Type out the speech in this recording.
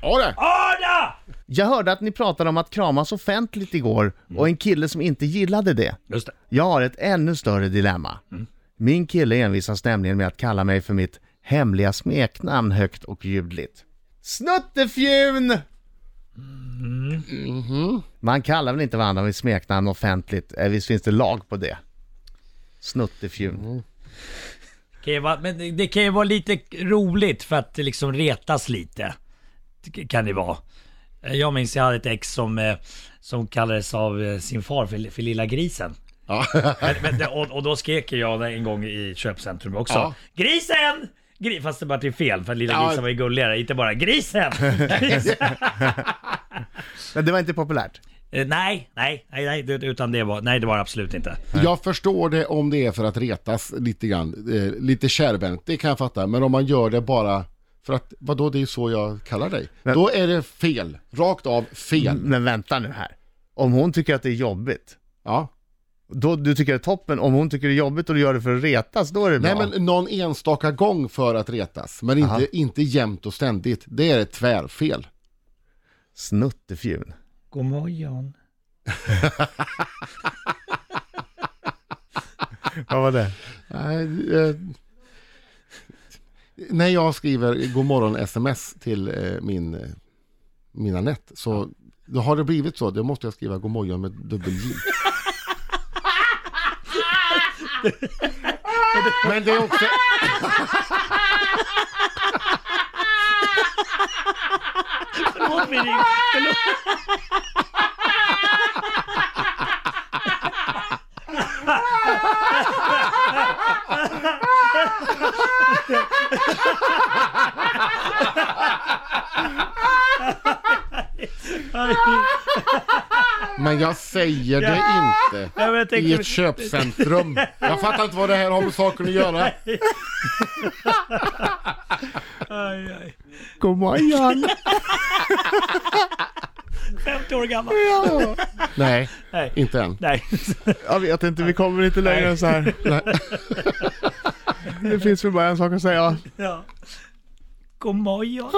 Det. Ada! Jag hörde att ni pratade om att kramas offentligt igår och en kille som inte gillade det. Just det. Jag har ett ännu större dilemma. Min kille envisas nämligen med att kalla mig för mitt hemliga smeknamn högt och ljudligt. Snuttefjun! Man kallar väl inte varandra med smeknamn offentligt? Eh, Visst finns det lag på det? Snuttefjun. Kan ju vara, men det- det kan ju vara lite roligt för att det liksom retas lite. Kan det vara. Eh, Jag minns jag hade ett ex som, eh, som kallades av eh, sin far för, för lilla grisen. Ja. Men, men, och, och då skrek jag en gång i köpcentrum också. Ja. Grisen! Gri Fast det bara till fel, för lilla Ja. grisen var ju gulligare. Inte bara grisen! Men det var inte populärt. Nej, nej, nej, nej, utan det var, nej det var absolut inte. Jag förstår det om det är för att retas lite grann. Lite kärvänligt, det kan jag fatta. Men om man gör det bara för att, vadå, det är så jag kallar dig. Men- Då är det fel. Rakt av fel. Men vänta nu här. Om hon tycker att det är jobbigt, Ja. då du tycker det är toppen. Om hon tycker det är jobbigt och du gör det för att retas, då är det bra. Nej men någon enstaka gång för att retas. Men Aha. inte, inte jämt och ständigt. Det är ett tvärfel. Snuttefjun. God morgon. Vad var det? Nej, eh, när jag skriver god morgon sms till eh, min, eh, min Anette så då har det blivit så. Då måste jag skriva god morgon med dubbel J. Men det är också... Förlåt Birgit, förlåt. Men jag säger det inte Ja, men jag i ett köpcentrum. Jag fattar inte vad det här har med saken att göra. Aj, aj. God morgon. 50 år gammal. Nej, Nej. inte än. Nej. Jag vet inte, vi kommer inte längre än så här. Det finns väl bara en sak att säga. Ja. God morgon.